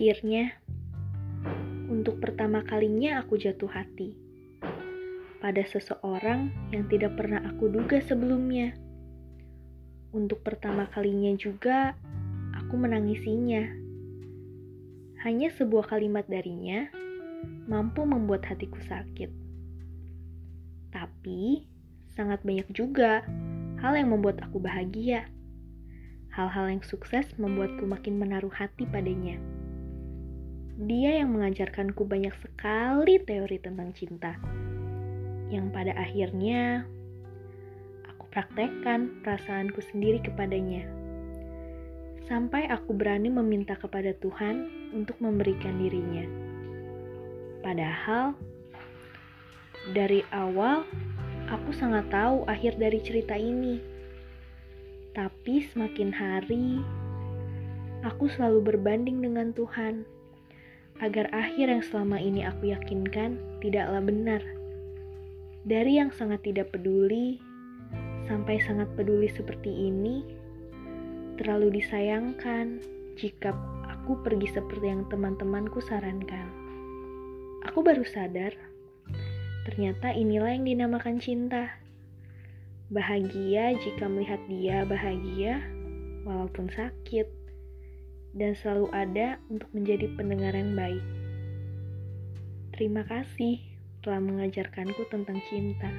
Akhirnya, untuk pertama kalinya aku jatuh hati pada seseorang yang tidak pernah aku duga sebelumnya. Untuk pertama kalinya juga, aku menangisinya. Hanya sebuah kalimat darinya mampu membuat hatiku sakit. Tapi, sangat banyak juga hal yang membuat aku bahagia. Hal-hal yang sukses membuatku makin menaruh hati padanya. Dia yang mengajarkanku banyak sekali teori tentang cinta. Yang pada akhirnya aku praktekkan perasaanku sendiri kepadanya. Sampai aku berani meminta kepada Tuhan untuk memberikan dirinya. Padahal dari awal aku sangat tahu akhir dari cerita ini. Tapi semakin hari aku selalu berbanding dengan Tuhan agar akhir yang selama ini aku yakinkan tidaklah benar. Dari yang sangat tidak peduli sampai sangat peduli seperti ini, terlalu disayangkan jika aku pergi seperti yang teman-temanku sarankan. Aku baru sadar, ternyata inilah yang dinamakan cinta. Bahagia jika melihat dia bahagia, walaupun sakit dan selalu ada untuk menjadi pendengar yang baik. Terima kasih telah mengajarkanku tentang cinta.